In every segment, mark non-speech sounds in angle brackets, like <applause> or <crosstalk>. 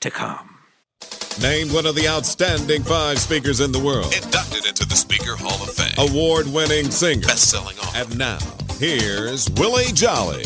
to come. Named one of the outstanding five speakers in the world. Inducted into the Speaker Hall of Fame. Award winning singer. Best selling author. And now, here's Willie Jolly.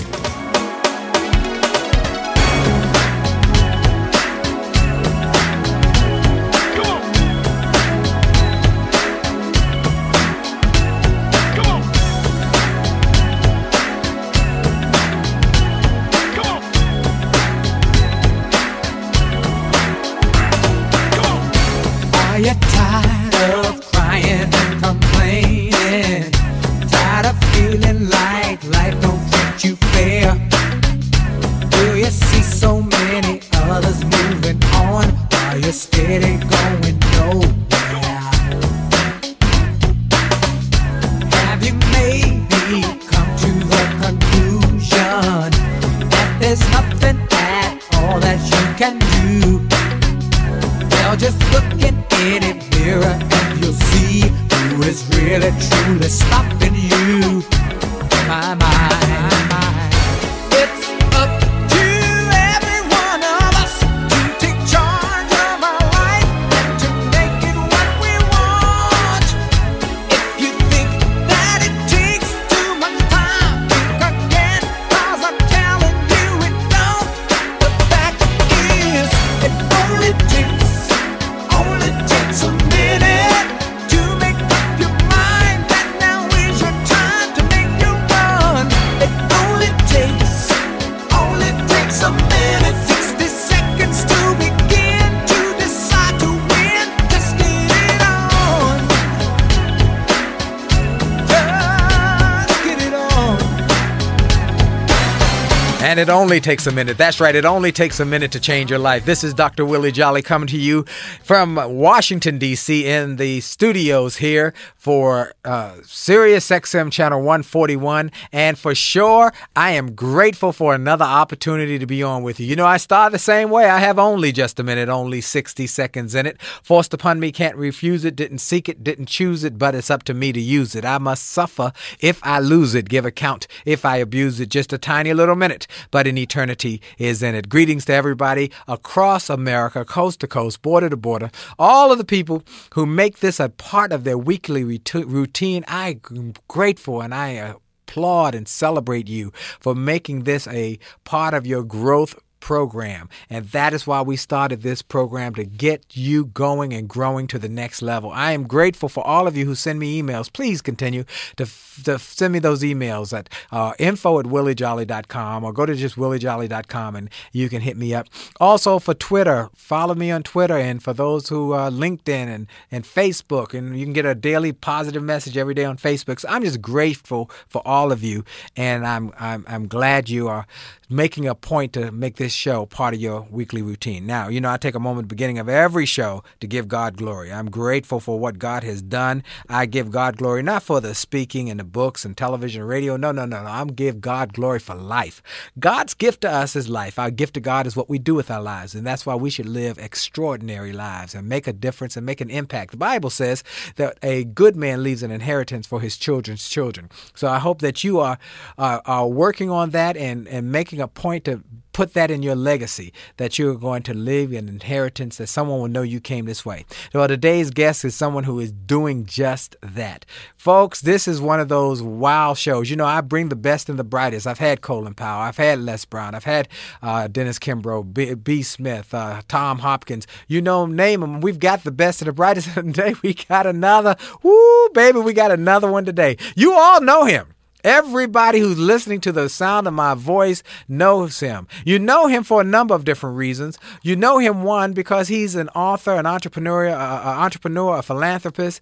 It only takes a minute. That's right. It only takes a minute to change your life. This is Dr. Willie Jolly coming to you from Washington, D.C., in the studios here for uh, Sirius XM Channel 141. And for sure, I am grateful for another opportunity to be on with you. You know, I start the same way. I have only just a minute, only 60 seconds in it. Forced upon me, can't refuse it, didn't seek it, didn't choose it, but it's up to me to use it. I must suffer if I lose it, give account if I abuse it. Just a tiny little minute but an eternity is in it. Greetings to everybody across America, coast to coast, border to border, all of the people who make this a part of their weekly routine. I'm grateful and I applaud and celebrate you for making this a part of your growth program. And that is why we started this program to get you going and growing to the next level. I am grateful for all of you who send me emails. Please continue to, to send me those emails at uh, info at williejolly.com or go to just williejolly.com and you can hit me up. Also for Twitter, follow me on Twitter. And for those who uh, LinkedIn and, and Facebook, and you can get a daily positive message every day on Facebook. So I'm just grateful for all of you. And I'm, I'm, I'm glad you are making a point to make this show part of your weekly routine. Now, you know, I take a moment at the beginning of every show to give God glory. I'm grateful for what God has done. I give God glory not for the speaking and the books and television and radio. No, no, no, no. I'm give God glory for life. God's gift to us is life. Our gift to God is what we do with our lives. And that's why we should live extraordinary lives and make a difference and make an impact. The Bible says that a good man leaves an inheritance for his children's children. So I hope that you are, are, are working on that and, and making a point to put that in your legacy that you're going to leave an inheritance that someone will know you came this way. Well, today's guest is someone who is doing just that. Folks, this is one of those wow shows. You know, I bring the best and the brightest. I've had Colin Powell, I've had Les Brown, I've had uh, Dennis Kimbro, B. B. Smith, uh, Tom Hopkins. You know, name them. We've got the best and the brightest. And <laughs> today we got another. Woo, baby, we got another one today. You all know him. Everybody who's listening to the sound of my voice knows him. You know him for a number of different reasons. You know him one because he's an author, an entrepreneur, uh, entrepreneur, a philanthropist.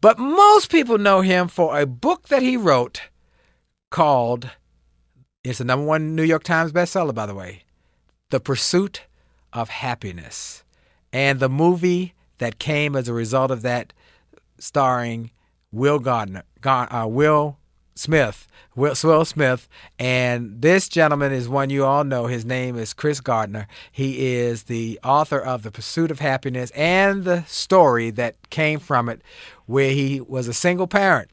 But most people know him for a book that he wrote called it's the number one New York Times bestseller, by the way, The Pursuit of Happiness, and the movie that came as a result of that, starring Will Gardner, uh, Will Smith, Will, Smith, and this gentleman is one you all know. His name is Chris Gardner. He is the author of The Pursuit of Happiness and the story that came from it, where he was a single parent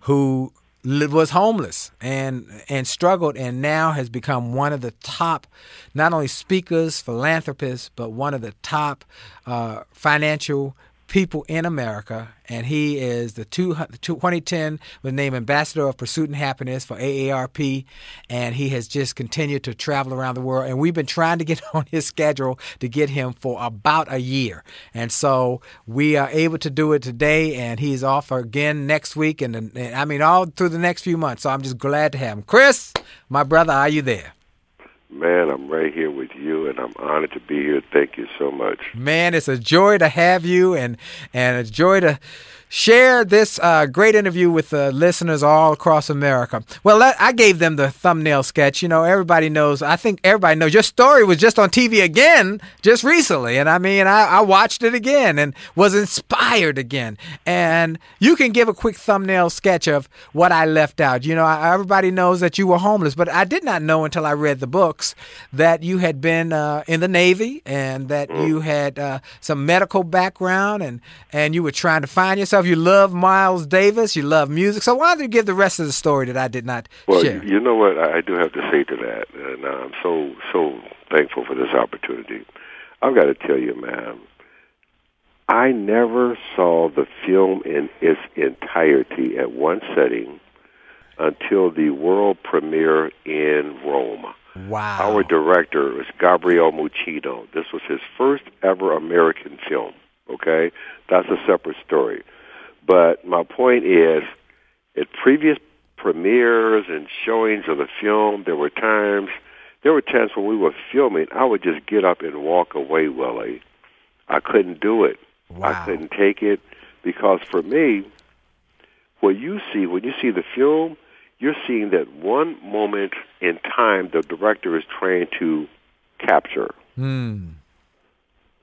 who was homeless and and struggled and now has become one of the top not only speakers philanthropists but one of the top uh, financial people in America, and he is the two, 2010 was named Ambassador of Pursuit and Happiness for AARP, and he has just continued to travel around the world. And we've been trying to get <laughs> on his schedule to get him for about a year, and so we are able to do it today. And he's off again next week, and, and I mean all through the next few months. So I'm just glad to have him. Chris, my brother, are you there? Man, I'm right here with you, and I'm honored to be here. Thank you so much. Man, it's a joy to have you, and and a joy to share this uh, great interview with the listeners all across America. Well, I gave them the thumbnail sketch. You know, everybody knows. I think everybody knows your story was just on TV again just recently, and I mean, I, I watched it again and was inspired again. And you can give a quick thumbnail sketch of what I left out. You know, everybody knows that you were homeless, but I did not know until I read the books that you had been uh, in the Navy and that mm. you had uh, some medical background and and you were trying to find yourself yourself you love Miles Davis, you love music. So why don't you give the rest of the story that I did not well, share? you know what? I do have to say to that, and I'm so so thankful for this opportunity. I've got to tell you, man. I never saw the film in its entirety at one setting until the world premiere in Rome. Wow. Our director was Gabriel Muccino. This was his first ever American film. Okay? That's a separate story. But my point is, at previous premieres and showings of the film, there were times, there were times when we were filming, I would just get up and walk away, Willie. I couldn't do it. Wow. I couldn't take it because for me, what you see when you see the film, you're seeing that one moment in time the director is trying to capture. Hmm.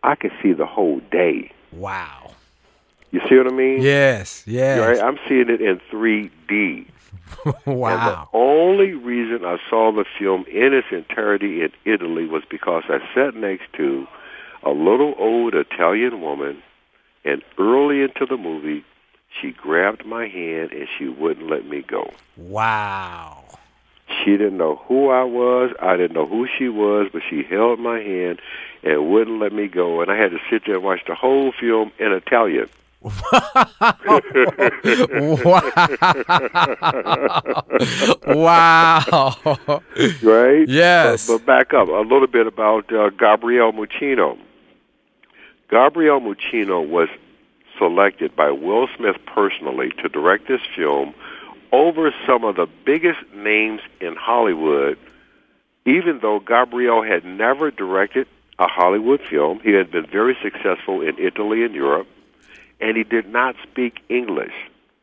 I could see the whole day. Wow. You see what I mean? Yes, yes. Right? I'm seeing it in 3D. wow. <laughs> And the only reason I saw the film in its entirety in Italy was because I sat next to a little old Italian woman, and early into the movie, she grabbed my hand and she wouldn't let me go. Wow. She didn't know who I was. I didn't know who she was, but she held my hand and wouldn't let me go. And I had to sit there and watch the whole film in Italian. Wow. wow. Right? Yes. But, but, back up a little bit about uh, Gabriel Muccino. Gabriel Muccino was selected by Will Smith personally to direct this film over some of the biggest names in Hollywood, even though Gabriel had never directed a Hollywood film. He had been very successful in Italy and Europe and he did not speak English.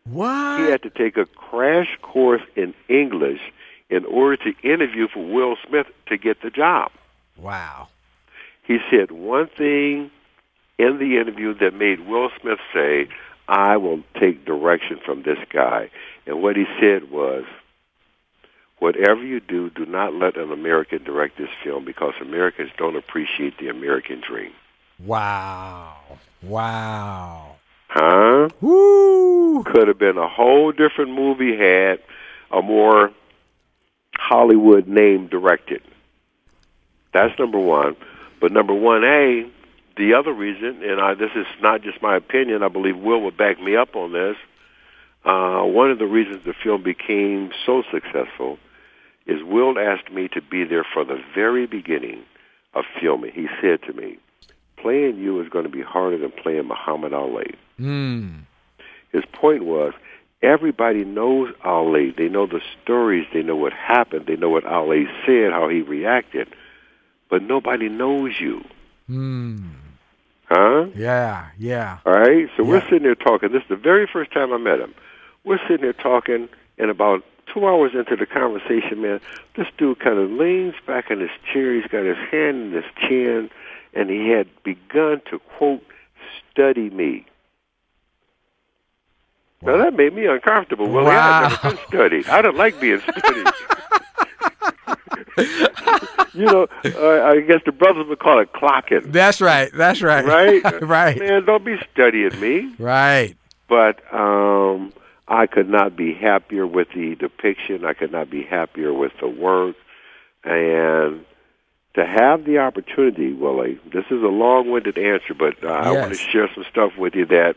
What? He had to take a crash course in English in order to interview for Will Smith to get the job. Wow. He said one thing in the interview that made Will Smith say, I will take direction from this guy. And what he said was, whatever you do, do not let an American direct this film because Americans don't appreciate the American dream. Wow. Wow. Huh? Woo! Could have been a whole different movie had a more Hollywood name directed. That's number one. But number one A, the other reason, and I, this is not just my opinion, I believe Will would back me up on this. Uh, one of the reasons the film became so successful is Will asked me to be there for the very beginning of filming. He said to me, playing you is going to be harder than playing Muhammad Ali. Mm. His point was, everybody knows Ali. They know the stories. They know what happened. They know what Ali said, how he reacted. But nobody knows you. Mm. Huh? Yeah, yeah. All right? So we're sitting there talking. This is the very first time I met him. We're sitting there talking, and about two hours into the conversation, man, this dude kind of leans back in his chair. He's got his hand in his chin, and he had begun to, quote, study me. Now, that made me uncomfortable. I Wow. had never been studied. I don't like being studied. <laughs> you know, uh, I guess the brothers would call it clocking. That's right. That's right. Right? <laughs> right. Man, don't be studying me. Right. But um, I could not be happier with the depiction. I could not be happier with the work. And to have the opportunity, Willie, this is a long-winded answer, but uh, I want to share some stuff with you that,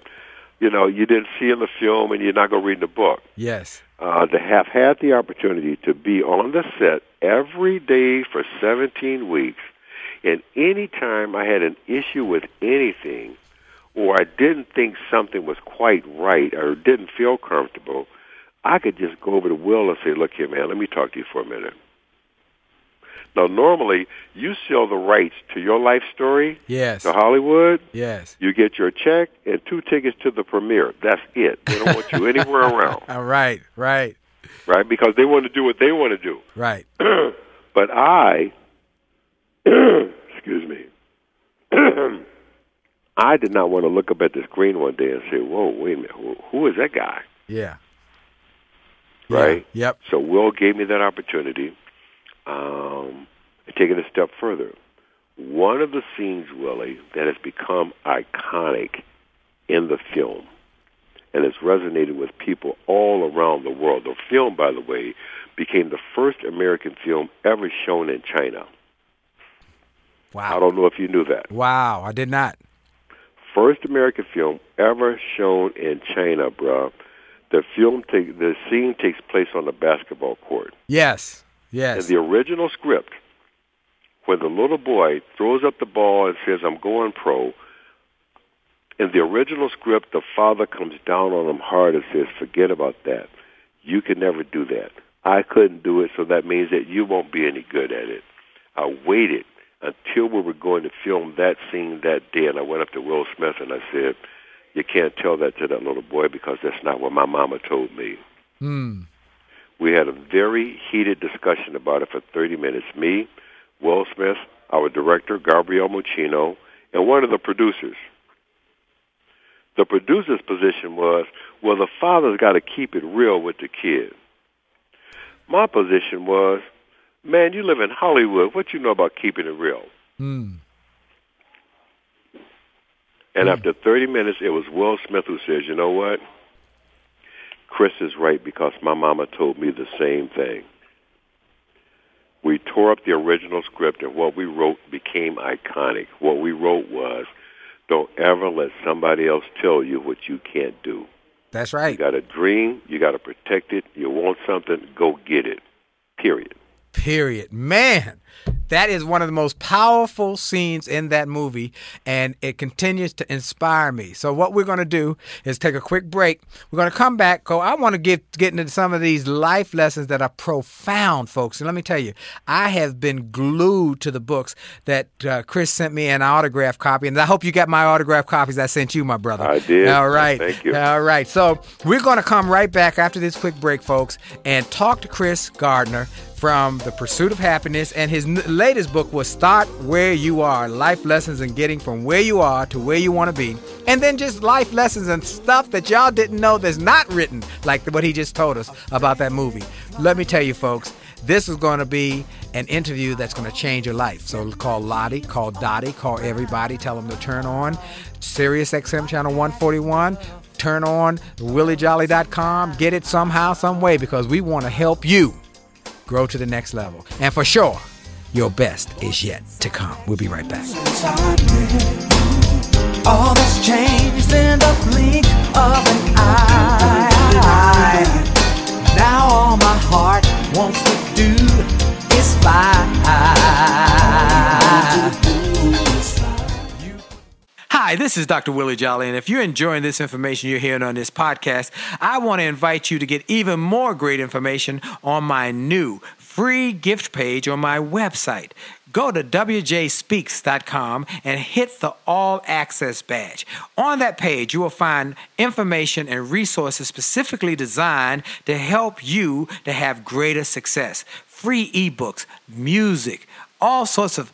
you know, you didn't see in the film and you're not going to read in the book. Yes. Uh, to have had the opportunity to be on the set every day for 17 weeks, and any time I had an issue with anything, or I didn't think something was quite right, or didn't feel comfortable, I could just go over to Will and say, "Look here, man, let me talk to you for a minute." Now, normally, you sell the rights to your life story Yes. to Hollywood. Yes. You get your check and two tickets to the premiere. That's it. They don't want you <laughs> anywhere around, All right. Right. right? Because they want to do what they want to do. Right. <clears throat> but I, <clears throat> excuse me, <clears throat> I did not want to look up at the screen one day and say, "Whoa, wait a minute, who, who is that guy?" Yeah. Right? Yeah. Yep. So Will gave me that opportunity. Um, and take it a step further. One of the scenes, Willie, that has become iconic in the film and has resonated with people all around the world. The film, by the way, became the first American film ever shown in China. Wow. I don't know if you knew that. Wow. I did not. First American film ever shown in China, bruh. The film, take, the scene takes place on the basketball court. Yes. In Yes. the original script, when the little boy throws up the ball and says, I'm going pro, in the original script, the father comes down on him hard and says, forget about that. You can never do that. I couldn't do it, so that means that you won't be any good at it. I waited until we were going to film that scene that day, and I went up to Will Smith and I said, you can't tell that to that little boy because that's not what my mama told me. Hmm. We had a very heated discussion about it for 30 minutes. Me, Will Smith, our director, Gabriel Muccino, and one of the producers. The producer's position was, well, the father's got to keep it real with the kid. My position was, man, you live in Hollywood. What you know about keeping it real? Hmm. And after 30 minutes, it was Will Smith who says, you know what? Chris is right because my mama told me the same thing. We tore up the original script and what we wrote became iconic. What we wrote was, don't ever let somebody else tell you what you can't do. That's right. You got a dream, you got to protect it, you want something, go get it. Period. Period. Man, that is one of the most powerful scenes in that movie, and it continues to inspire me. So, what we're going to do is take a quick break. We're going to come back. Go. I want to get get into some of these life lessons that are profound, folks. And let me tell you, I have been glued to the books that uh, Chris sent me an autograph copy, and I hope you got my autograph copies I sent you, my brother. I did. All right. Thank you. All right. So we're going to come right back after this quick break, folks, and talk to Chris Gardner from The Pursuit of Happiness. And his n- latest book was Start Where You Are Life Lessons in Getting from Where You Are to Where You Want to Be. And then just life lessons and stuff that y'all didn't know that's not written, like what he just told us about that movie. Let me tell you, folks. This is going to be an interview that's going to change your life. So call Lottie, call Dottie, call everybody. Tell them to turn on Sirius XM channel 141. Turn on williejolly.com. Get it somehow, some way, because we want to help you grow to the next level. And for sure, your best is yet to come. We'll be right back. All that's changed in the blink of an eye. Now all my heart wants to do Hi, this is Dr. Willie Jolly, and if you're enjoying this information you're hearing on this podcast, I want to invite you to get even more great information on my new free gift page on my website. Go to wjspeaks.com and hit the All Access badge. On that page, you will find information and resources specifically designed to help you to have greater success. Free ebooks, music, all sorts of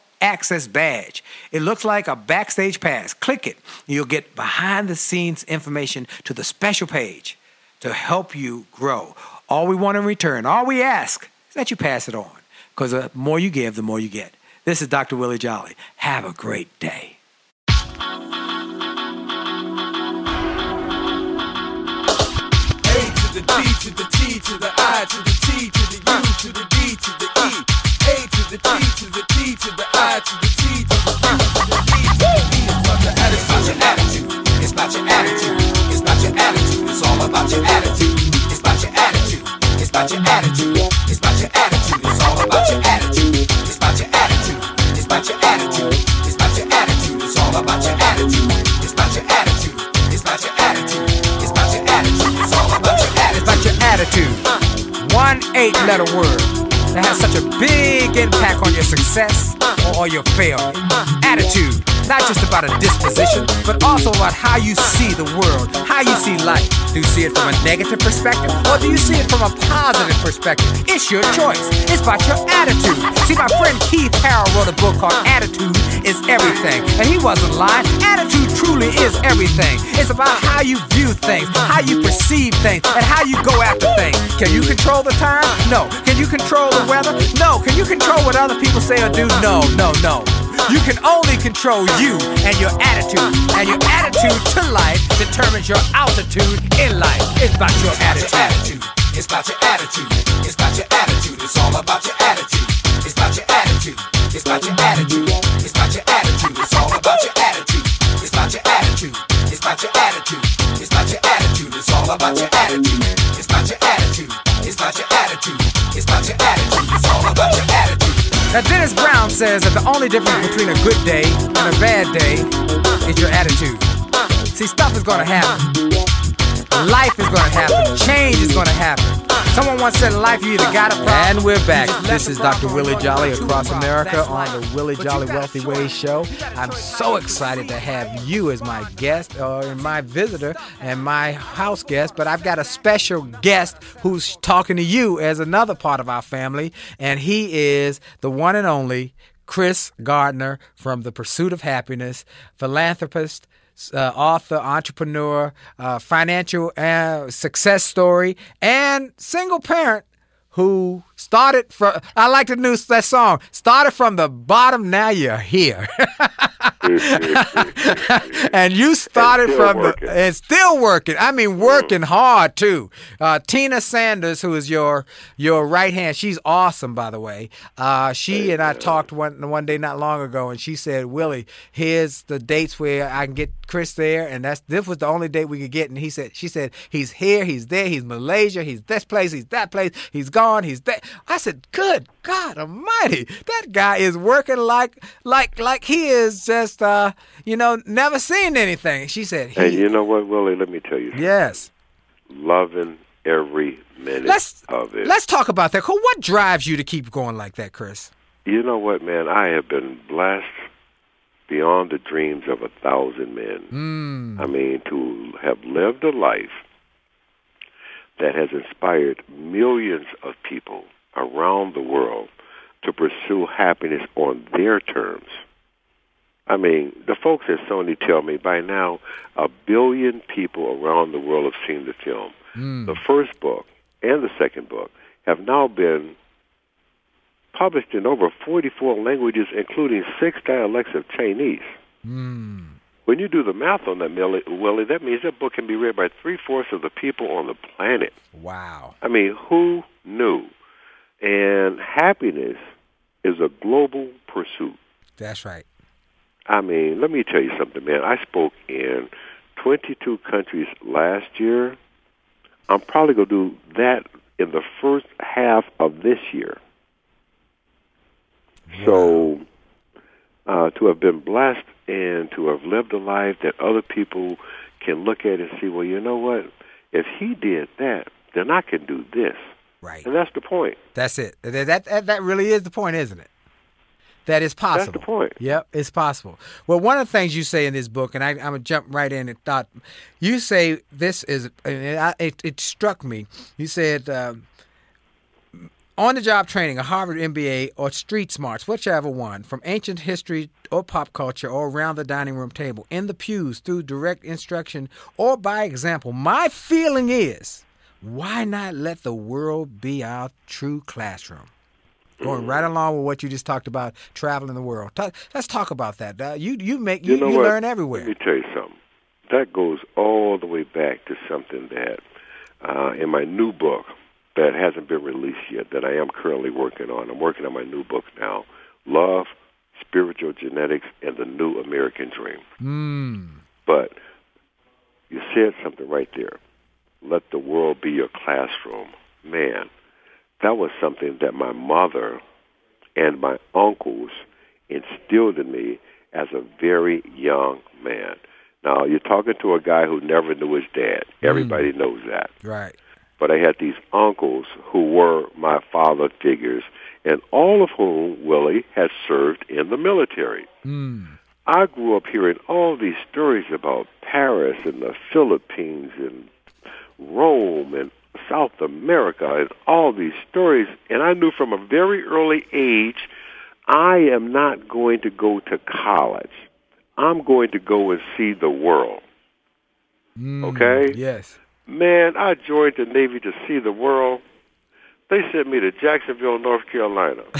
access badge. It looks like a backstage pass. Click it. You'll get behind the scenes information to the special page to help you grow. All we want in return, all we ask is that you pass it on because the more you give, the more you get. This is Dr. Willie Jolly. Have a great day. A to the D to the T to the I to the T to the U to the D to the E. The T to the T to the I to the T to the U to the D to the E. It's about your attitude. It's about your attitude. It's about your attitude. It's all about your attitude. It's about your attitude. It's about your attitude. It's about your attitude. It's all about your attitude. It's about your attitude. It's about your attitude. It's about your attitude. It's all about your attitude. It's about your attitude. It's about your attitude. It's about your attitude. It's all about your attitude. It's about your attitude. One eight letter word that has such a big impact on your success or your failure. Attitude, not just about a disposition, but also about how you see the world, how you see life. Do you see it from a negative perspective or do you see it from a positive perspective? It's your choice. It's about your attitude. See, my friend Keith Harrell wrote a book called Attitude is Everything, and he wasn't lying. Attitude truly is everything. It's about how you view things, how you perceive things, and how you go after things. Can you control the time? No. Can you control the weather? No. Can you control what other people say or do? No, no, no. You can only control you and your attitude. And your attitude to life determines your altitude in life. It's about your attitude. It's about your attitude. It's about your attitude. It's all about your attitude. It's about your attitude. It's about your attitude. It's about your attitude. It's all about your attitude. It's about your attitude. It's about your attitude. It's about your attitude. It's all about your attitude. It's about your attitude. It's about your attitude. It's about your attitude. Now, Dennis Brown says that the only difference between a good day and a bad day is your attitude. See, stuff is gonna happen. Life is gonna happen. Change is gonna happen. Someone once said in life you either got a problem. And we're back. This is Dr. Willie Jolly across America on the Willie Jolly Wealthy Ways show. I'm so excited to have you as my guest uh, or my visitor and my house guest, but I've got a special guest who's talking to you as another part of our family, and he is the one and only Chris Gardner from The Pursuit of Happiness, philanthropist, uh, author, entrepreneur, uh, financial uh, success story, and single parent who started from. I like the news that song. Started from the bottom. Now you're here. <laughs> and you started from working. the and still working. I mean, working hard too. Uh, Tina Sanders, who is your your right hand, she's awesome, by the way. Uh, she and I talked one one day not long ago, and she said, "Willie, here's the dates where I can get Chris there, and that's this was the only date we could get." And he said, "She said he's here, he's there, he's Malaysia, he's this place, he's that place, he's gone, he's that." I said, "Good God Almighty, that guy is working like like like he is just uh you know never seen anything." She said, he, And you know what, Willie? Let me tell you, "Yes." loving every minute Let's of it. let's talk about that. What drives you to keep going like that, Chris? You know what, man? I have been blessed beyond the dreams of a thousand men. Mm. I mean, to have lived a life that has inspired millions of people around the world to pursue happiness on their terms. I mean, the folks at Sony tell me by now a billion people around the world have seen the film. Mm. The first book and the second book have now been published in over 44 languages, including six dialects of Chinese. Mm. When you do the math on that, Millie, Willie, that means that book can be read by three-fourths of the people on the planet. Wow. I mean, who knew? And happiness is a global pursuit. That's right. I mean, let me tell you something, man. I spoke in 22 countries last year. I'm probably going to do that in the first half of this year. So, uh, to have been blessed and to have lived a life that other people can look at and see, well, you know what? If he did that, then I can do this. Right. And that's the point. That's it. That, that, that, really is the point, isn't it? That is possible. That's the point. Yep, it's possible. Well, one of the things you say in this book, and I, I'm gonna jump right in and thought, you say this is, I, it, it struck me. You said um, on the job training, a Harvard MBA or street smarts, whichever one, from ancient history or pop culture or around the dining room table, in the pews, through direct instruction or by example. My feeling is, why not let the world be our true classroom? Going right along with what you just talked about, traveling the world. Talk, let's talk about that. Uh, you you make you, You know you learn everywhere. Let me tell you something. That goes all the way back to something that uh, in my new book that hasn't been released yet that I am currently working on. I'm working on my new book now, Love, Spiritual Genetics, and the New American Dream. Mm. But you said something right there. Let the world be your classroom. Man, that was something that my mother and my uncles instilled in me as a very young man. Now, you're talking to a guy who never knew his dad. Everybody knows that. Right. But I had these uncles who were my father figures, and all of whom, Willie, had served in the military. Mm. I grew up hearing all these stories about Paris and the Philippines and Rome and South America and all these stories. And I knew from a very early age, I am not going to go to college. I'm going to go and see the world. Mm. Okay? Yes. Man, I joined the Navy to see the world. They sent me to Jacksonville, North Carolina. <laughs>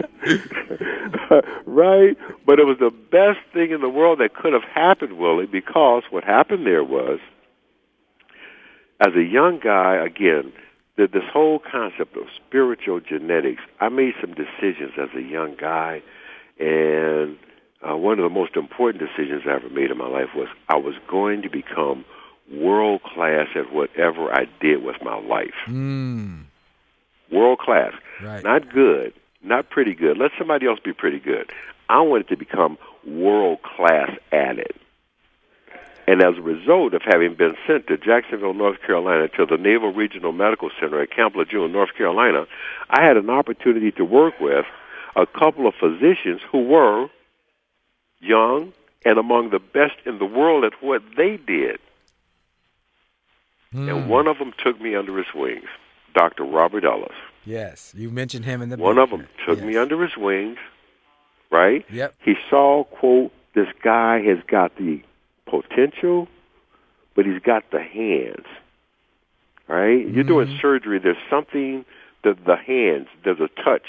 <laughs> <laughs> <laughs> right? But it was the best thing in the world that could have happened, Willie, because what happened there was, as a young guy, again, that this whole concept of spiritual genetics, I made some decisions as a young guy, and uh, one of the most important decisions I ever made in my life was I was going to become world class at whatever I did with my life. Mm. World class. Right. Not good, not pretty good. Let somebody else be pretty good. I wanted to become world class at it. And as a result of having been sent to Jacksonville, North Carolina, to the Naval Regional Medical Center at Camp Lejeune, North Carolina, I had an opportunity to work with a couple of physicians who were young and among the best in the world at what they did. Mm. And one of them took me under his wings, Dr. Robert Ellis. Yes. You mentioned him in the One of them took yes. me under his wings, right? Yep. He saw, quote, this guy has got the potential, but he's got the hands, right? You're doing Mm-hmm. surgery, there's something, the, the hands, there's a touch,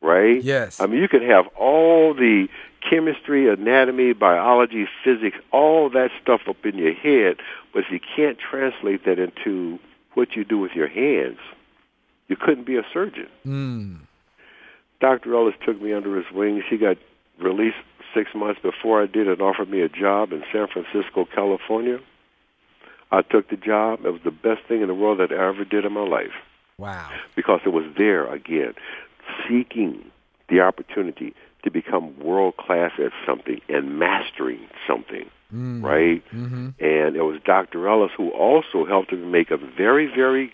right? Yes. I mean, you can have all the chemistry, anatomy, biology, physics, all that stuff up in your head, but if you can't translate that into what you do with your hands, you couldn't be a surgeon. Mm. Dr. Ellis took me under his wings. He got released six months before I did and offered me a job in San Francisco, California. I took the job. It was the best thing in the world that I ever did in my life Wow. because it was there again, seeking the opportunity to become world class at something and mastering something, Mm. right? Mm-hmm. And it was Dr. Ellis who also helped me make a very, very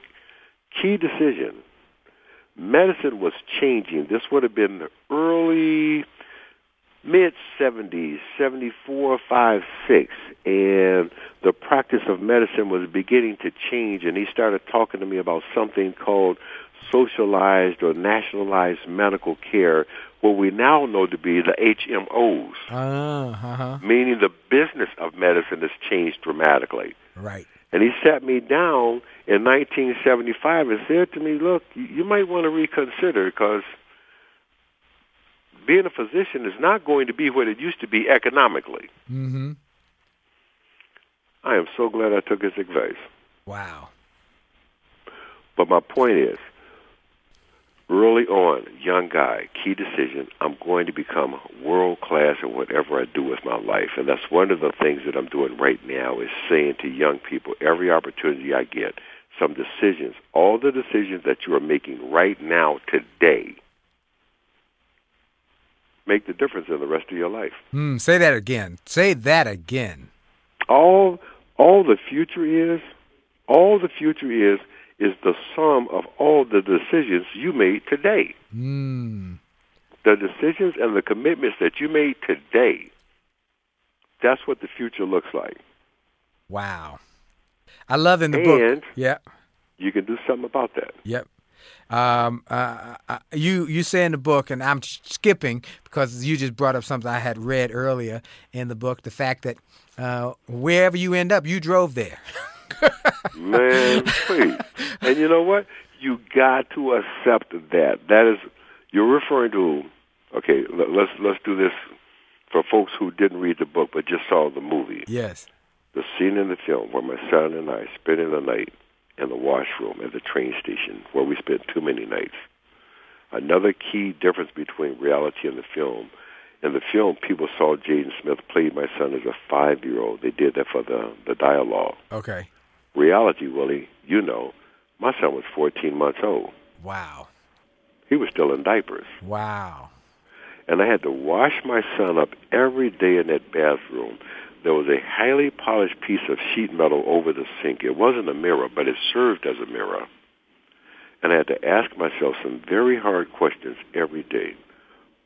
key decision. Medicine was changing. This would have been the early mid 70s, 74, 5, 6, and the practice of medicine was beginning to change, and he started talking to me about something called socialized or nationalized medical care, what we now know to be the HMOs, Uh, uh-huh. meaning the business of medicine has changed dramatically. Right. And he sat me down in 1975 and said to me, look, you you might want to reconsider because being a physician is not going to be what it used to be economically. Mm-hmm. I am so glad I took his advice. Wow. But my point is, early on, young guy, key decision, I'm going to become world class in whatever I do with my life. And that's one of the things that I'm doing right now is saying to young people, every opportunity I get, some decisions, all the decisions that you are making right now, today, make the difference in the rest of your life. Mm, say that again. Say that again. all all the future is all the future is is the sum of all the decisions you made today Mm. the decisions and the commitments that you made today that's what the future looks like Wow. I love in the book. And- Yeah. you can do something about that Yep. Um, uh, uh, you you say in the book, and I'm skipping because you just brought up something I had read earlier in the book. The fact that uh, wherever you end up, you drove there. <laughs> man please and you know what you got to accept that that is you're referring to okay let's let's do this for folks who didn't read the book but just saw the movie yes. The scene in the film where my son and I spending the night in the washroom at the train station where we spent too many nights. Another key difference between reality and the film. In the film, people saw Jaden Smith play my son as a five-year-old. They did that for the, the dialogue. Okay. Reality, Willie, you know, my son was 14 months old. Wow. He was still in diapers. Wow. and I had to wash my son up every day in that bathroom. There was a highly polished piece of sheet metal over the sink. It wasn't a mirror, but it served as a mirror. And I had to ask myself some very hard questions every day.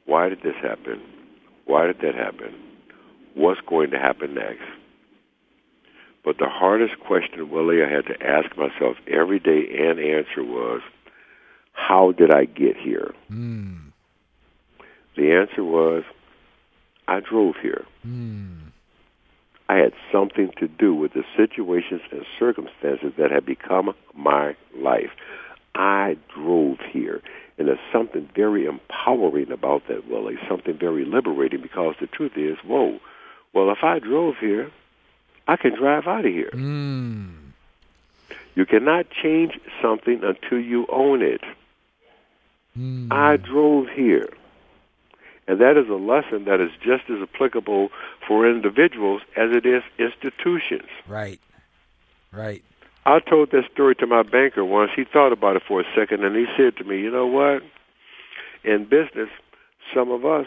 Why did this happen? Why did that happen? What's going to happen next? But the hardest question, Willie, I had to ask myself every day and answer was, how did I get here? Mm. The answer was, I drove here. Mm. I had something to do with the situations and circumstances that had become my life. I drove here. And there's something very empowering about that, Willie, something very liberating because the truth is, whoa, well, if I drove here, I can drive out of here. Mm. You cannot change something until you own it. Mm. I drove here. And that is a lesson that is just as applicable for individuals as it is institutions. Right. Right. I told that story to my banker once. He thought about it for a second and he said to me, you know what? In business, some of us,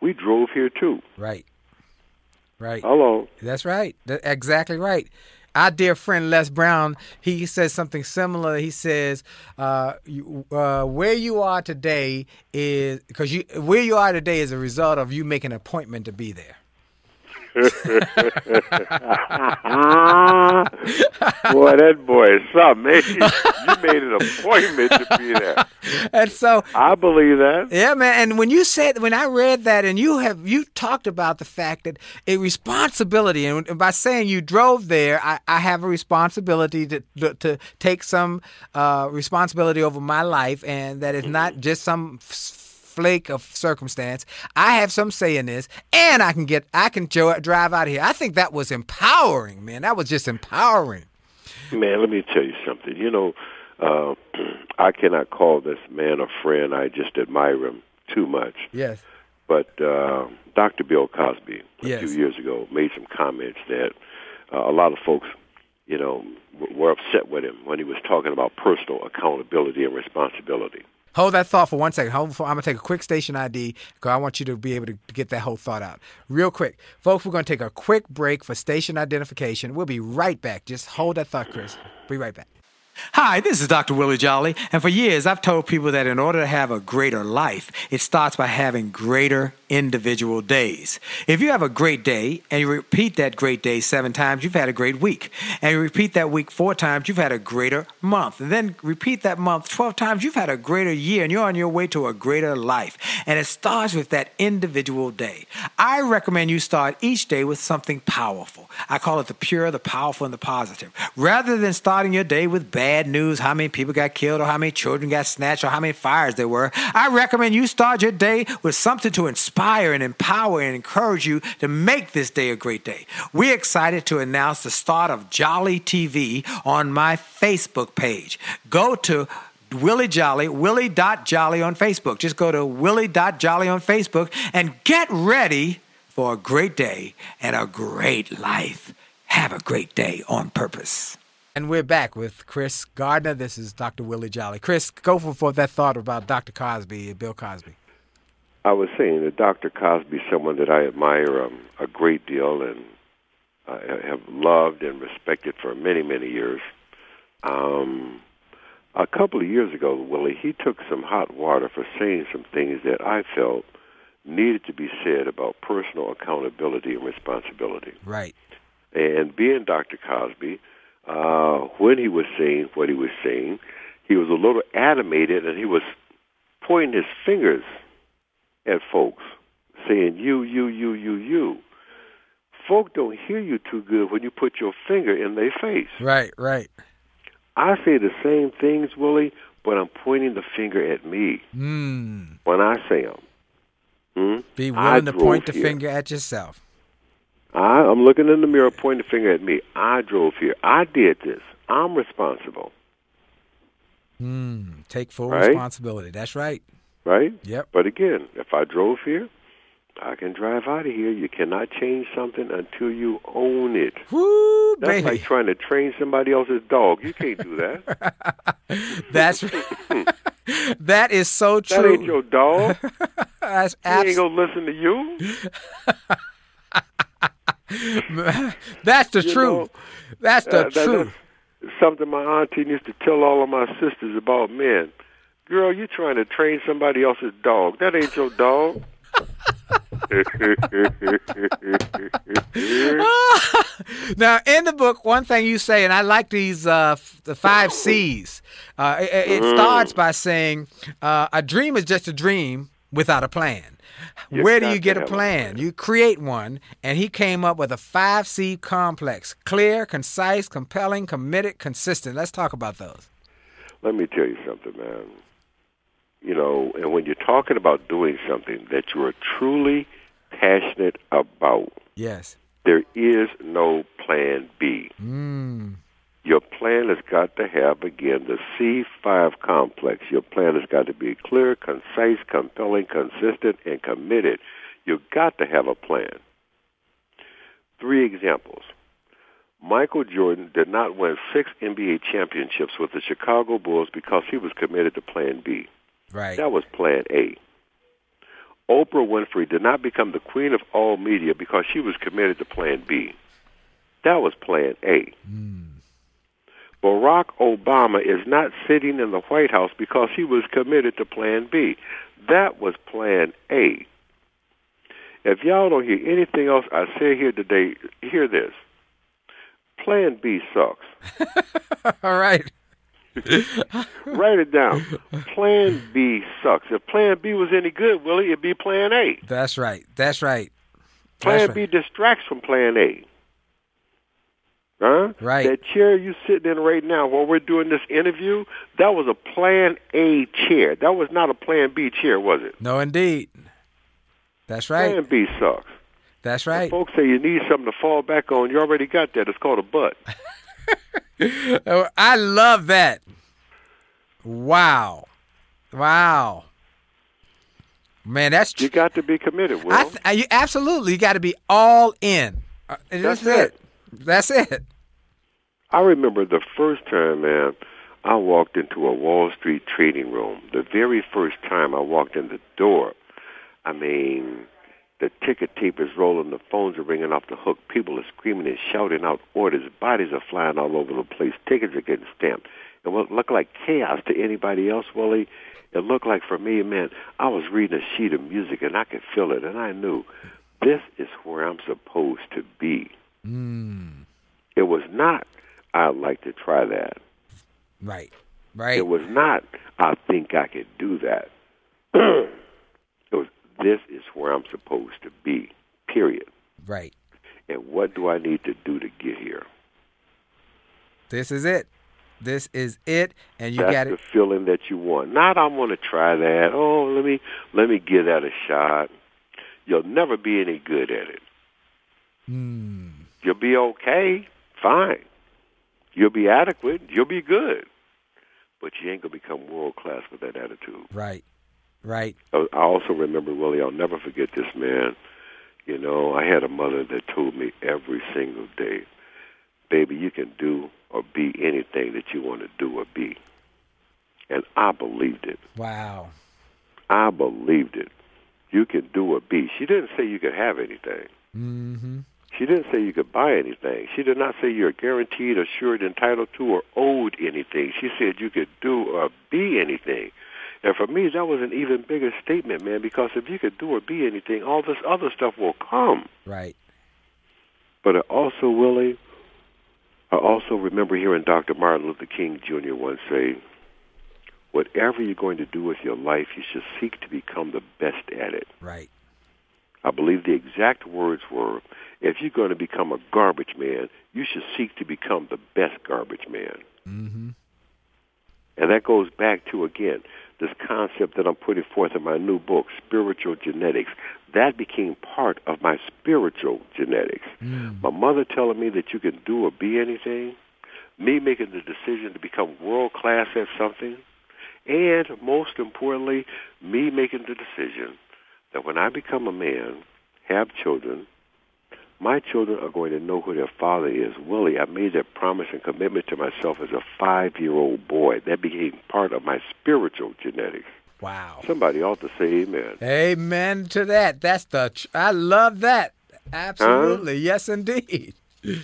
we drove here too. Right. Right. Hello. That's right. That's exactly right. Our dear friend Les Brown, he says something similar. He says, uh, you, uh, "Where you are today is because you where you are today is a result of you making an appointment to be there." <laughs> boy, that boy is something. Man. You made an appointment to be there. And so, I believe that. yeah, man. And when you said, when I read that, and you have you talked about the fact that a responsibility, and by saying you drove there, I, I have a responsibility to to, to take some uh, responsibility over my life, and that it's not just some flake of circumstance. I have some say in this, and I can get I can jo- drive out of here. I think that was empowering, man. That was just empowering. Man, let me tell you something. You know, uh, <clears throat> I cannot call this man a friend. I just admire him too much. Yes. But uh, Dr. Bill Cosby, a Yes. few years ago, made some comments that uh, a lot of folks, you know, were upset with him when he was talking about personal accountability and responsibility. Hold that thought for one second. Hold I'm gonna take a quick station ID because I want you to be able to get that whole thought out real quick, folks. We're gonna take a quick break for station identification. We'll be right back. Just hold that thought, Chris. Be right back. Hi, this is Dr. Willie Jolly, and for years I've told people that in order to have a greater life, it starts by having greater individual days. If you have a great day and you repeat that great day seven times, you've had a great week. And you repeat that week four times, you've had a greater month. And then repeat that month 12 times, you've had a greater year and you're on your way to a greater life. And it starts with that individual day. I recommend you start each day with something powerful. I call it the pure, the powerful, and the positive. Rather than starting your day with bad news, how many people got killed or how many children got snatched or how many fires there were, I recommend you start your day with something to inspire and empower and encourage you to make this day a great day. We're excited to announce the start of Jolly TV on my Facebook page. Go to Willie Jolly, Willie.Jolly on Facebook. Just go to Willie.Jolly on Facebook and get ready for a great day and a great life. Have a great day on purpose. And we're back with Chris Gardner. This is Dr. Willie Jolly. Chris, go for, for that thought about Dr. Cosby, Bill Cosby. I was saying that Dr. Cosby is someone that I admire um, a great deal and I have loved and respected for many, many years. Um, a couple of years ago, Willie, he took some hot water for saying some things that I felt needed to be said about personal accountability and responsibility. Right. And being Dr. Cosby, uh, when he was saying what he was saying, he was a little animated and he was pointing his fingers at folks, saying, you, you, you, you, you. Folk don't hear you too good when you put your finger in their face. Right, right. I say the same things, Willie, but I'm pointing the finger at me Mm. when I say them. Hmm? Be I willing to point the here. finger at yourself. I, I'm looking in the mirror, pointing the finger at me. I drove here. I did this. I'm responsible, Mm. Take full Right? responsibility. That's right. Right? Yep. But again, if I drove here, I can drive out of here. You cannot change something until you own it. Woo, That's baby. like trying to train somebody else's dog. You can't do that. <laughs> That's <laughs> that is so true. that ain't your dog. <laughs> That's He ain't gonna listen to you. that's the You truth. know, that's the Uh, that- truth. that's something my auntie used to tell all of my sisters about men. Girl, you trying to train somebody else's dog. That ain't your dog. <laughs> <laughs> Now, in the book, one thing you say, and I like these uh, f- the five C's. Uh, it, it Mm. starts by saying uh, a dream is just a dream without a plan. You Where do you get a have a plan? plan. You create one, and he came up with a five C complex: clear, concise, compelling, committed, consistent. Let's talk about those. Let me tell you something, man. You know, and when you're talking about doing something that you are truly passionate about, Yes. there is no plan B. Mm. Your plan has got to have, again, the C5 complex. Your plan has got to be clear, concise, compelling, consistent, and committed. You've got to have a plan. Three examples. Michael Jordan did not win six NBA championships with the Chicago Bulls because he was committed to plan B. Right. That was plan A. Oprah Winfrey did not become the queen of all media because she was committed to plan B. That was plan A. Hmm. Barack Obama is not sitting in the White House because he was committed to plan B. That was plan A. If y'all don't hear anything else I say here today, hear this. Plan B sucks. <laughs> All right. <laughs> Write it down. Plan B sucks. If Plan B was any good, Willie, it'd be Plan A. That's right. That's right. Plan That's B right. distracts from Plan A. Huh? Right. That chair you sitting in right now while we're doing this interview, that was a Plan A chair. That was not a Plan B chair, was it? No, indeed. That's right. Plan B sucks. That's right. Folks say you need something to fall back on. You already got that. It's called a butt. <laughs> <laughs> I love that. Wow. Wow. Man, that's You got to be committed, Will. I th- I- you absolutely you got to be all in. Uh, That's is it. That's it. I remember the first time, man, I walked into a Wall Street trading room. The very first time I walked in the door, I mean, the ticket tape is rolling, the phones are ringing off the hook, people are screaming and shouting out orders, bodies are flying all over the place, tickets are getting stamped. And what looked like chaos to anybody else, Willie, it looked like for me, man, I was reading a sheet of music and I could feel it, and I knew this is where I'm supposed to be. Mm. It was not. I'd like to try that. Right. Right. It was not. I think I could do that. <clears throat> it. This is where I'm supposed to be. Period. right. And what do I need to do to get here? This is it. This is it, and you That's got the feeling that you want. Not I'm going to try that. Oh, let me let me give that a shot. You'll never be any good at it. Mm. You'll be okay, fine. You'll be adequate. You'll be good, but you ain't gonna become world class with that attitude. Right. Right. I also remember Willie. I'll never forget this man. You know, I had a mother that told me every single day, "Baby, you can do or be anything that you want to do or be," and I believed it. Wow. I believed it. You can do or be. She didn't say you could have anything. Mm-hmm. She didn't say you could buy anything. She did not say you're guaranteed, assured, entitled to, or owed anything. She said you could do or be anything. And for me, that was an even bigger statement, man, because if you could do or be anything, all this other stuff will come. Right. But I also, Willie, I also remember hearing Dr. Martin Luther King Jr. once say, whatever you're going to do with your life, you should seek to become the best at it. Right. I believe the exact words were, if you're going to become a garbage man, you should seek to become the best garbage man. Mm-hmm. And that goes back to, again, this concept that I'm putting forth in my new book, Spiritual Genetics. That became part of my spiritual genetics. Mm. My mother telling me that you can do or be anything, me making the decision to become world class at something, and most importantly, me making the decision that when I become a man, have children, my children are going to know who their father is. Willie, I made that promise and commitment to myself as a five-year-old boy. That became part of my spiritual genetics. Wow. Somebody ought to say amen. Amen to that. That's the. Tr- I love that. Absolutely. Yes, indeed. <laughs>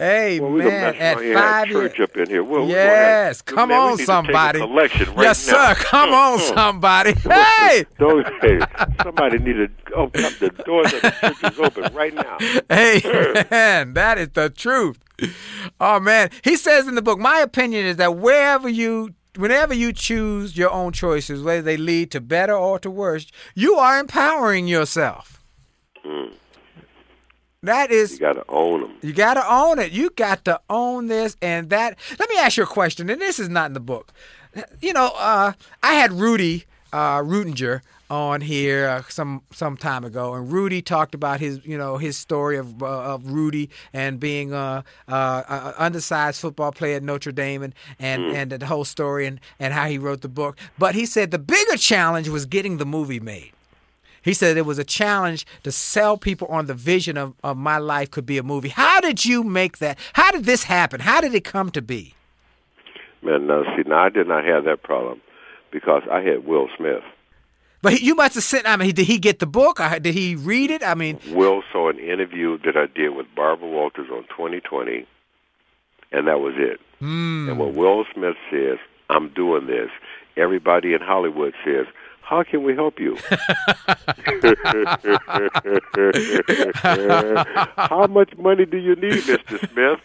Amen. Well, mess At five church up in here. Well, yes. have, Come man, on, need to take a somebody. collection right yes, now. sir. Come Uh, on, uh. somebody. <laughs> Hey. Those, hey, <laughs> somebody need to open up the doors of the church is open right now. Hey, <laughs> man, that is the truth. Oh man, he says in the book, my opinion is that wherever you, whenever you choose your own choices, whether they lead to better or to worse, you are empowering yourself. That You got to own them. you got to own it. You got to own this and that. Let me ask you a question, and this is not in the book. You know, uh, I had Rudy uh, Ruettiger on here uh, some some time ago, and Rudy talked about his you know his story of uh, of Rudy and being a, uh, a undersized football player at Notre Dame and and, and the whole story and and how he wrote the book. But he said the bigger challenge was getting the movie made. He said it was a challenge to sell people on the vision of, of my life could be a movie. How did you make that? How did this happen? How did it come to be? Man, no, see, now I did not have that problem because I had Will Smith. But he, you must have sent. I mean, did he get the book? Or did he read it? I mean, Will saw an interview that I did with Barbara Walters on 2020, and that was it. mm, And what Will Smith says, I'm doing this, everybody in Hollywood says, how can we help you? <laughs> <laughs> How much money do you need, Mr. Smith?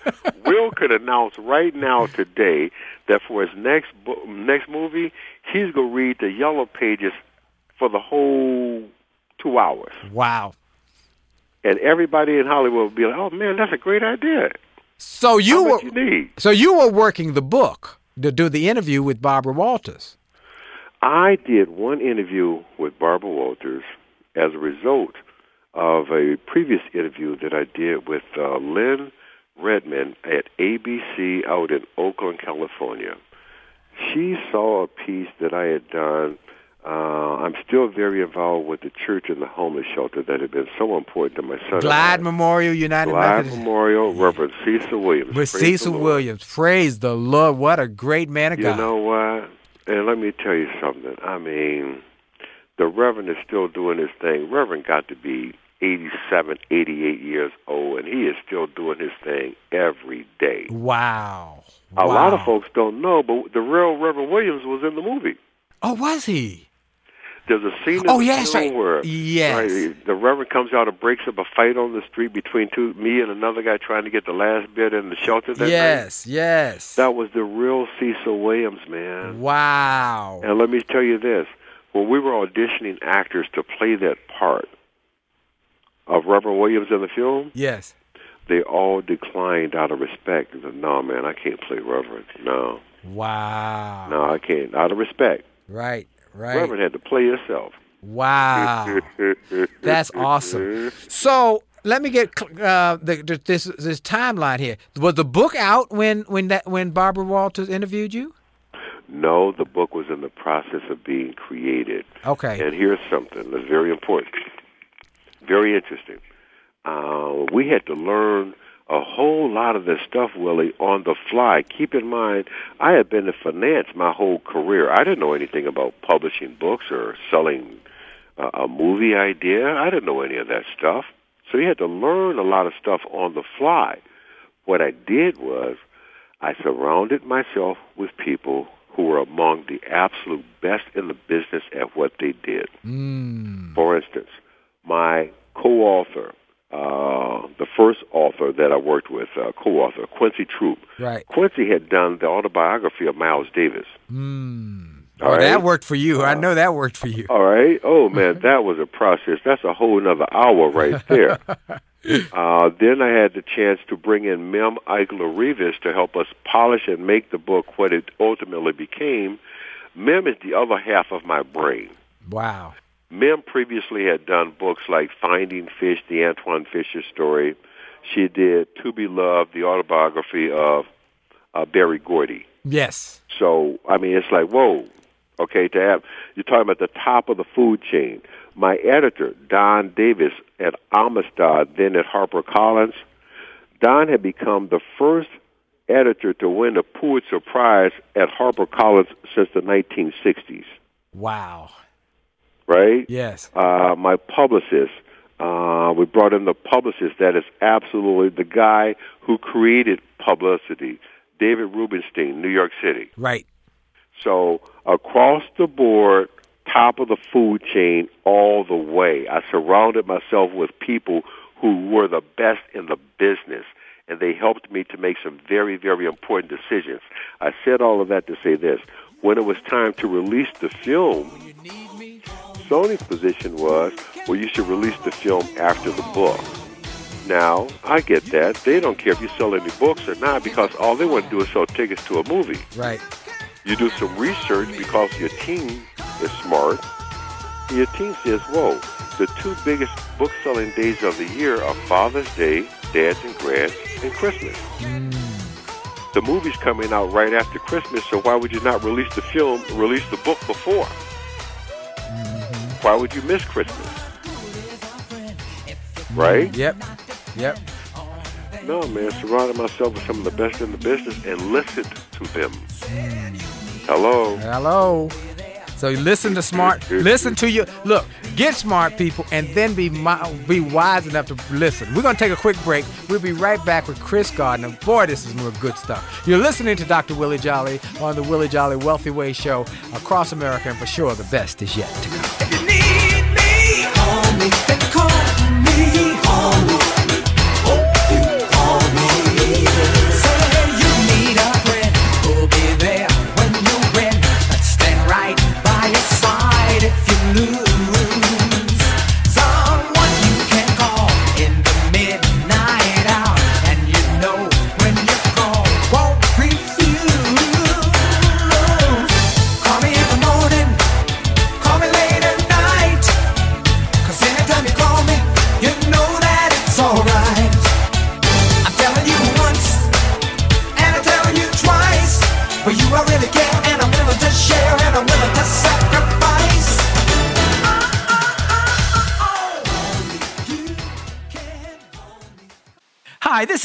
Will could announce right now today that for his next bo- next movie, he's going to read the yellow pages for the whole two hours. wow. And everybody in Hollywood will be like, oh, man, that's a great idea. So you were you so you were working the book to do the interview with Barbara Walters. I did one interview with Barbara Walters as a result of a previous interview that I did with uh, Lynn Redman at ABC out in Oakland, California. She saw a piece that I had done. Uh, I'm still very involved with the church and the homeless shelter that had been so important to my son. I. Memorial United Glide Methodist Memorial, Reverend Cecil Williams. with Praise Cecil Williams. Praise the Lord! What a great man of You God. know what? And let me tell you something. I mean, the Reverend is still doing his thing. Reverend got to be 87, 88 years old, and he is still doing his thing every day. wow. A lot of folks don't know, but the real Reverend Williams was in the movie. Oh, was he? There's a scene in Oh, the yes, film right. where Yes. right, the Reverend comes out and breaks up a fight on the street between two me and another guy trying to get the last bit in the shelter that night. yes, yes. That was the real Cecil Williams, man. wow. And let me tell you this: when we were auditioning actors to play that part of Reverend Williams in the film, Yes. they all declined out of respect. Said, "No, man, I can't play Reverend. No, Wow. no, I can't. Out of respect, Right. Right. Reverend had to play yourself." Wow. That's awesome. So let me get uh, the, the, this this timeline here. Was the book out when when that when Barbara Walters interviewed you? No, the book was in the process of being created. Okay. And here's something that's very important, very interesting. Uh, we had to learn a whole lot of this stuff, Willie, on the fly. Keep in mind, I had been in finance my whole career. I didn't know anything about publishing books or selling uh, a movie idea. I didn't know any of that stuff. So you had to learn a lot of stuff on the fly. What I did was I surrounded myself with people who were among the absolute best in the business at what they did. Mm. For instance, my co-author, uh, the first author that I worked with, uh, co-author Quincy Troupe. Right. Quincy had done the autobiography of Miles Davis. Mm. All Oh, that worked for you. I know that worked for you. All right. Oh <laughs> man, that was a process. That's a whole another hour right <laughs> there. uh, then I had the chance to bring in Mim Eichler Rivas to help us polish and make the book what it ultimately became. Mim is the other half of my brain. Wow. Mim previously had done books like Finding Fish, the Antwone Fisher story. She did To Be Loved, the autobiography of uh, Berry Gordy. Yes. So I mean, it's like whoa. Okay, to have you're talking about the top of the food chain. My editor Dawn Davis at Amistad, then at HarperCollins, Dawn had become the first editor to win a Pulitzer Prize at HarperCollins since the 1960s. Wow. Right? Yes. uh, my publicist. Uh, we brought in the publicist that is absolutely the guy who created publicity, David Rubenstein, New York City. Right. So across the board, top of the food chain all the way. I surrounded myself with people who were the best in the business and they helped me to make some very, very important decisions. I said all of that to say this. When it was time to release the film, Sony's position was, well, you should release the film after the book. Now, I get that. They don't care if you sell any books or not because all they want to do is sell tickets to a movie. Right. You do some research because your team is smart. Your team says, whoa, the two biggest book selling days of the year are Father's Day, Dads and Grads, and Christmas. Hmm. The movie's coming out right after Christmas, so why would you not release the film, release the book before? Why would you miss Christmas? Right? Yep. Yep. No, man, surrounded myself with some of the best in the business and listened to them. Hello. Hello. So you listen to smart. Listen to your look. Get smart people, and then be be wise enough to listen. We're gonna take a quick break. We'll be right back with Chris Gardner. Boy, this is more good stuff. You're listening to Dr. Willie Jolly on the Willie Jolly Wealthy Way Show across America, and for sure, the best is yet to come.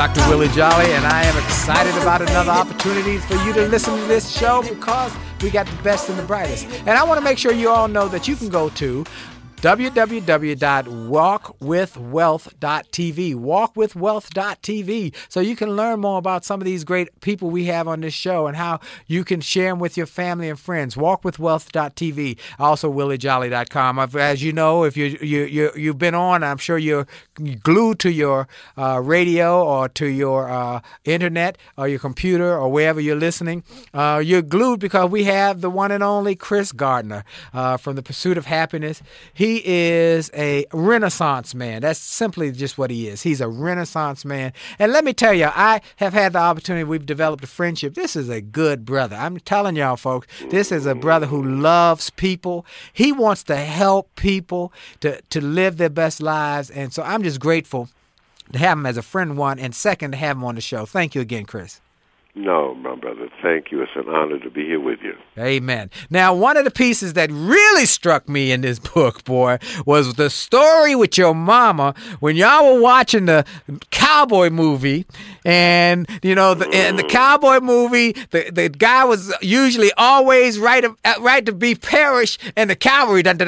Dr. Willie Jolly, and I am excited about another opportunity for you to listen to this show because we got the best and the brightest. And I want to make sure you all know that you can go to www.walkwithwealth.tv walkwithwealth.tv so you can learn more about some of these great people we have on this show and how you can share them with your family and friends walkwithwealth.tv also williejolly.com as you know if you you, you you've been on i'm sure you're glued to your uh, radio or to your uh, internet or your computer or wherever you're listening. Uh, you're glued because we have the one and only chris gardner uh, from the pursuit of happiness. He is a renaissance man. That's simply just what he is. He's a renaissance man. And let me tell you i have had the opportunity we've developed a friendship. This is a good brother. I'm telling y'all folks this is a brother who loves people. He wants to help people to, to live their best lives. And so i'm just grateful to have him as a friend one and second to have him on the show thank you again chris No, my brother thank you. It's an honor to be here with you. Amen. Now, one of the pieces that really struck me in this book, boy, was the story with your mama when y'all were watching the cowboy movie, and you know, the, in the cowboy movie, the, the guy was usually always right right to be perished, and the cavalry, and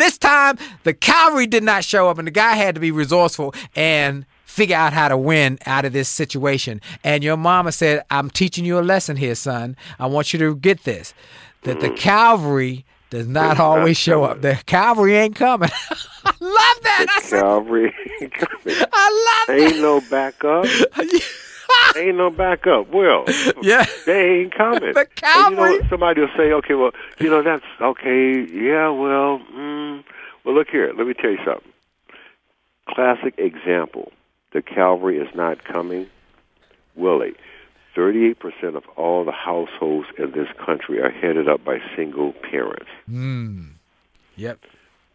this time the cavalry did not show up, and the guy had to be resourceful and figure out how to win out of this situation. And your mama said, I'm teaching you a lesson here, son. I want you to get this that the cavalry does not always show up. The cavalry ain't coming. <laughs> I love that. I said, Calvary. <laughs> I love that. <laughs> Ain't no backup. Ain't no backup. Will. yeah. They ain't coming. The And you cavalry. know, somebody will say, okay, well, you know, that's okay. Yeah, well, mm, well, look here. Let me tell you something. Classic example. The cavalry is not coming. Willie, 38% of all the households in this country are headed up by single parents. Hmm. Yep.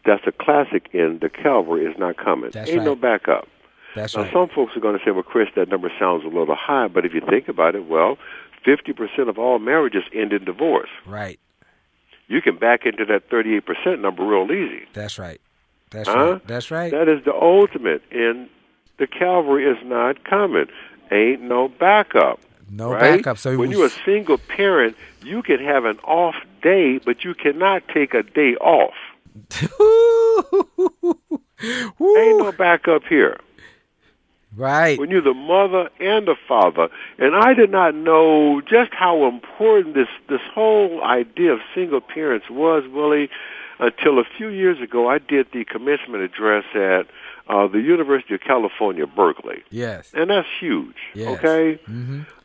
That's a classic in the cavalry is not coming. That's Ain't no backup. That's Now, right. some folks are going to say, well, Chris, that number sounds a little high, but if you think about it, well, 50% of all marriages end in divorce. Right. You can back into that 38% number real easy. That's right. That's Huh? right. That's right. That is the ultimate, and the cavalry is not coming. Ain't no backup. no right? backup. So when we- you're a single parent, you can have an off day, but you cannot take a day off. <laughs> Ain't no backup here. right. When you're the mother and the father, and I did not know just how important this this whole idea of single parents was, Willie, until a few years ago. I did the commencement address at uh, the University of California, Berkeley. Yes. and that's huge. Yes. Okay.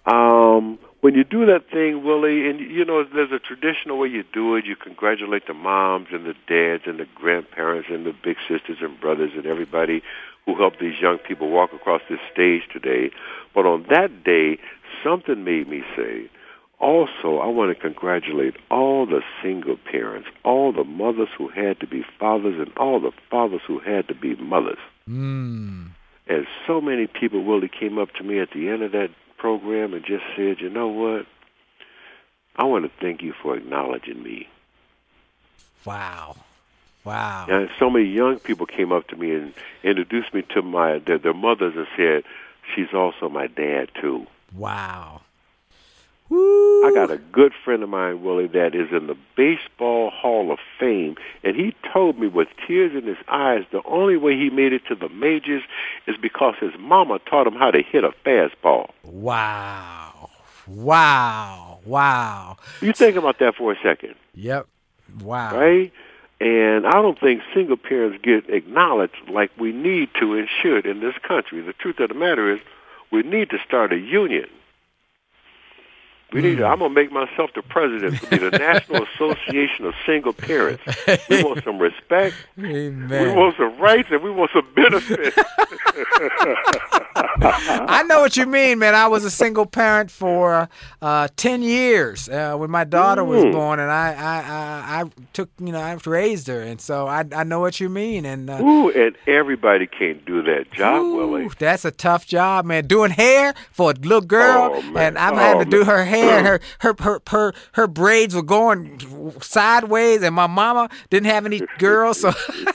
Um, when you do that thing, Willie, and you know, there's a traditional way you do it. You congratulate the moms and the dads and the grandparents and the big sisters and brothers and everybody who helped these young people walk across this stage today. But on that day, something made me say, also, I want to congratulate all the single parents, all the mothers who had to be fathers, and all the fathers who had to be mothers. Mm. And so many people really came up to me at the end of that program and just said, you know what? I want to thank you for acknowledging me. Wow. Wow. And so many young people came up to me and introduced me to my their, their mothers and said, she's also my dad too. Wow. Woo. I got a good friend of mine, Willie, that is in the Baseball Hall of Fame, and he told me with tears in his eyes the only way he made it to the majors is because his mama taught him how to hit a fastball. Wow. Wow. Wow. You think about that for a second. Yep. Wow. right? And I don't think single parents get acknowledged like we need to and should in this country. The truth of the matter is, we need to start a union. We need. To, I'm gonna make myself the president of the <laughs> National Association of Single Parents. We <laughs> want some respect. We want some rights, and we want some benefits. <laughs> I know what you mean, man. I was a single parent for uh, ten years uh, when my daughter was Mm. born, and I, I, I, I took, you know, I raised her, and so I, I know what you mean. And uh, Ooh, and everybody can't do that job, Willie. That's a tough job, man. Doing hair for a little girl, Oh, and I'm Oh, having to do her hair. And Her, her, her, her, her braids were going sideways, and my mama didn't have any girls. So,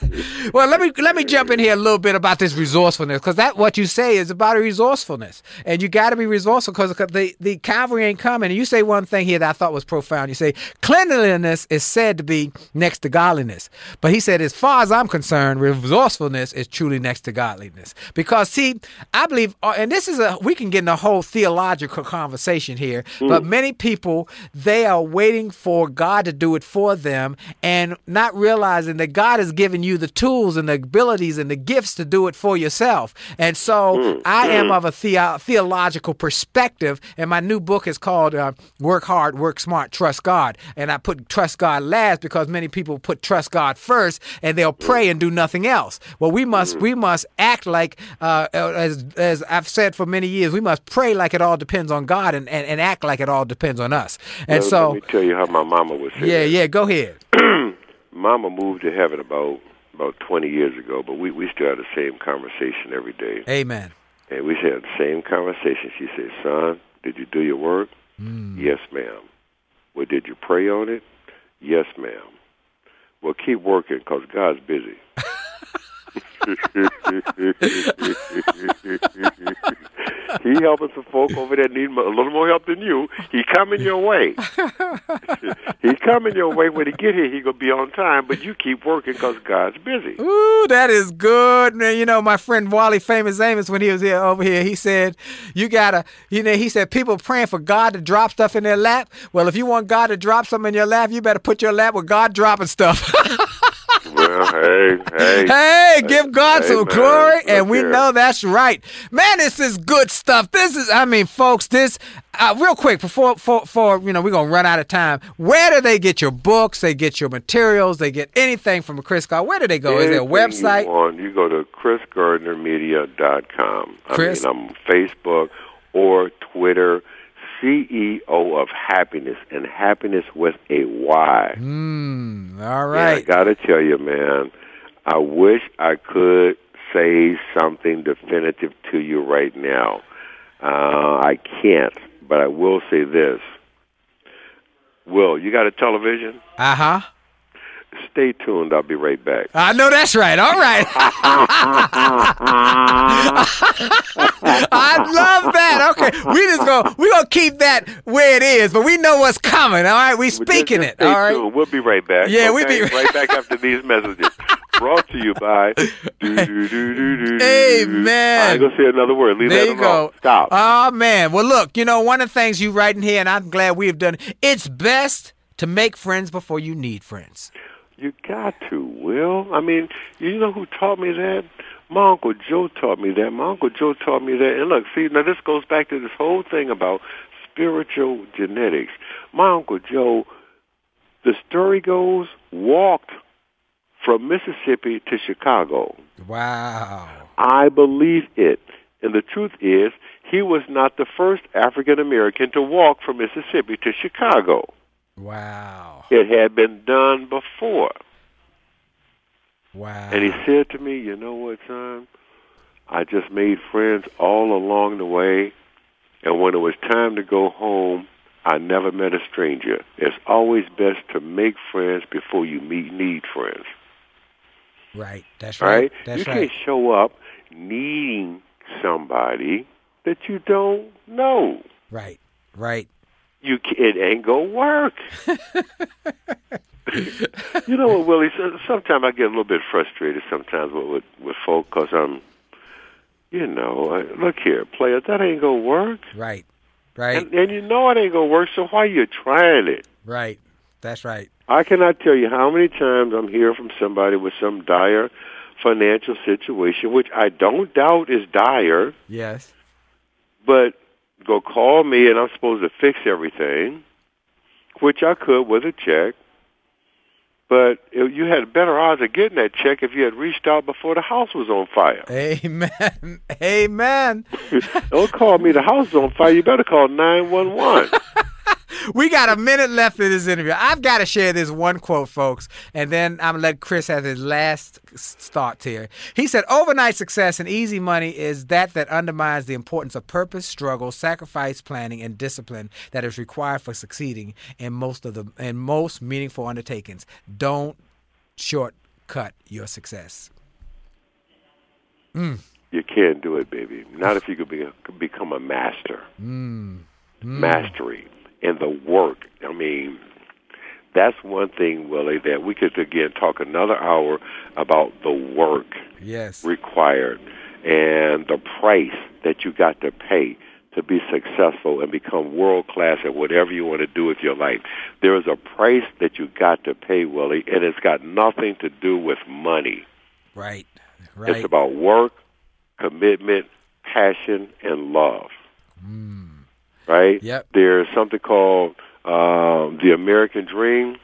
<laughs> well, let me let me jump in here a little bit about this resourcefulness, because that what you say is about resourcefulness, and you got to be resourceful because the the cavalry ain't coming. And you say one thing here that I thought was profound. You say cleanliness is said to be next to godliness, but he said, as far as I'm concerned, resourcefulness is truly next to godliness. Because see, I believe, uh, and this is a we can get in a whole theological conversation here, many people they are waiting for God to do it for them and not realizing that God has given you the tools and the abilities and the gifts to do it for yourself. And so mm, I am mm. of a theo- theological perspective, and my new book is called uh, Work Hard, Work Smart, Trust God. And I put trust God last because many people put trust God first and they'll mm. pray and do nothing else. Well, we must we must act like uh, uh, as as I've said for many years, we must pray like it all depends on God and, and, and act like it all depends on us. And Let- so let me tell you how my mama say. yeah, that. yeah, go ahead. <clears throat> Mama moved to heaven about about 20 years ago, but we we still have the same conversation every day. Amen. And we had the same conversation. She said, "Son, did you do your work?" Mm. Yes, ma'am. Well, did you pray on it? Yes, ma'am. Well, keep working because God's busy. <laughs> he helping some folk over there need a little more help than you. He coming your way. <laughs> he coming your way. When he get here, he gonna be on time. But you keep working because God's busy. Ooh, that is good, man. You know, my friend Wally Famous Amos, when he was here over here, he said, "You gotta," you know, he said, "People praying for God to drop stuff in their lap. Well, if you want God to drop something in your lap, you better put your lap with God dropping stuff." <laughs> Well, hey, hey, Hey, give God some Amen. glory, and we here. know that's right, man. This is good stuff. This is, I mean, folks. This, uh, real quick before, for, for you know, we're gonna run out of time. Where do they get your books? They get your materials. They get anything from Chris Scott. Where do they go? Is there a website? You, want, you go to chrisgardnermedia.com. Chris- I mean, I'm on Facebook or Twitter. CEO of Happyness, and happiness with a Y. Mm, all And I got to tell you, man, I wish I could say something definitive to you right now. Uh, I can't, but I will say this. Will, you got a television? Uh huh. Stay tuned. I'll be right back. I know that's right. All right. <laughs> <laughs> I love that. Okay, we just go. We gonna keep that where it is, but we know what's coming. All right, we Just- speaking just it. Stay All right. tuned. We'll be right back. Yeah, we okay? be- right back after these messages. <laughs> Brought to you by. Amen. I ain't gonna say another word. Leave There that you alone. go. Stop. Oh man. Well, look. You know, one of the things you write in here, and I'm glad we've done. It's best to make friends before you need friends. You got to, Will. I mean, you know who taught me that? My Uncle Joe taught me that. My Uncle Joe taught me that. And look, see, now this goes back to this whole thing about spiritual genetics. My Uncle Joe, the story goes, walked from Mississippi to Chicago. Wow. I believe it. And the truth is, he was not the first African American to walk from Mississippi to Chicago. Wow. It had been done before. Wow. And he said to me, you know what, son? I just made friends all along the way. And when it was time to go home, I never met a stranger. It's always best to make friends before you meet need friends. Right. That's Right? right. That's you right. can't show up needing somebody that you don't know. Right. Right. You it ain't gonna work. <laughs> you know what, Willie? So, sometimes I get a little bit frustrated sometimes with with, with folk because I'm, you know, I, look here, player, that ain't gonna work, Right. Right. and, and you know it ain't gonna work. So why you trying it? right. That's right. I cannot tell you how many times I'm hearing from somebody with some dire financial situation, which I don't doubt is dire, Yes. but go call me and I'm supposed to fix everything, which I could with a check. But you had better odds of getting that check if you had reached out before the house was on fire. Amen. <laughs> Amen. <laughs> Don't call me the house is on fire. You better call 911. <laughs> We got a minute left of this interview. I've got to share this one quote, folks, and then I'm going to let Chris have his last thought here. He said, Overnight success and easy money is that that undermines the importance of purpose, struggle, sacrifice, planning, and discipline that is required for succeeding in most of the in most meaningful undertakings. Don't shortcut your success. Mm. you can't do it, baby. Not if you could, be, could become a master. Mm. Mm. Mastery and the work. I mean, that's one thing, Willie, that we could again talk another hour about the work Yes. required and the price that you got to pay to be successful and become world class at whatever you want to do with your life. There is a price that you got to pay, Willie, and it's got nothing to do with money. Right. Right. It's about work, commitment, passion, and love. Mm. Right? Yep. There's something called um, the American Dream.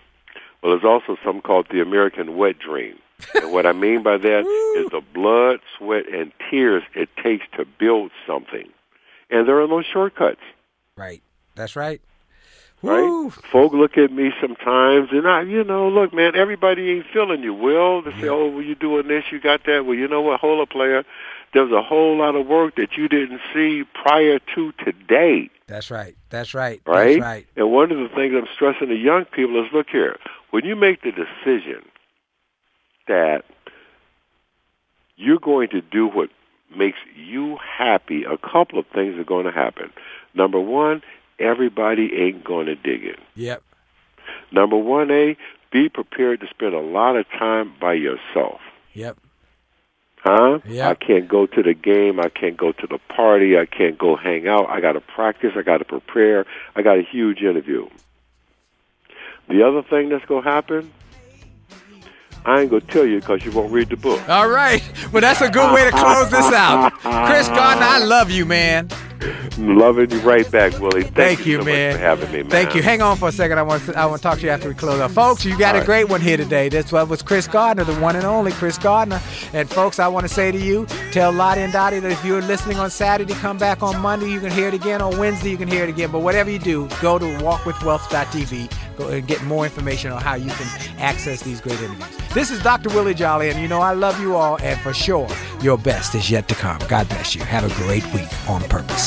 Well, there's also something called the American Wet Dream. and what I mean by that <laughs> is the blood, sweat, and tears it takes to build something. And there are no shortcuts. right. That's right. Right? Woo. Folk look at me sometimes, and I, you know, look, man, everybody ain't feeling you. Will they say, "Oh, well, you doing this? You got that?" Well, you know what? Hold up, player. There's a whole lot of work that you didn't see prior to today, That's right. That's right. right? That's right. And one of the things I'm stressing to young people is, look here, when you make the decision that you're going to do what makes you happy, a couple of things are going to happen. Number one, everybody ain't going to dig it. Yep. Number one, A, be prepared to spend a lot of time by yourself. Yep. Huh? Yeah. I can't go to the game. I can't go to the party. I can't go hang out. I got to practice. I got to prepare. I got a huge interview. The other thing that's going to happen, I ain't going to tell you because you won't read the book. All right. Well, that's a good way to close this out. Chris Gardner, I love you, man. Loving you right back, Willie. Thank, Thank you, so man. much for having me, man. Thank you. Hang on for a second. I want to, I want to talk to you after we close up. Folks, you got All a right. great one here today. This one was Chris Gardner, the one and only Chris Gardner. And folks, I want to say to you, tell Lottie and Dottie that if you're listening on Saturday, come back on Monday. You can hear it again. On Wednesday, you can hear it again. But whatever you do, go to walkwithwealth.tv go and get more information on how you can access these great interviews. This is Dr. Willie Jolly, and you know I love you all, and for sure, your best is yet to come. God bless you. Have a great week on purpose.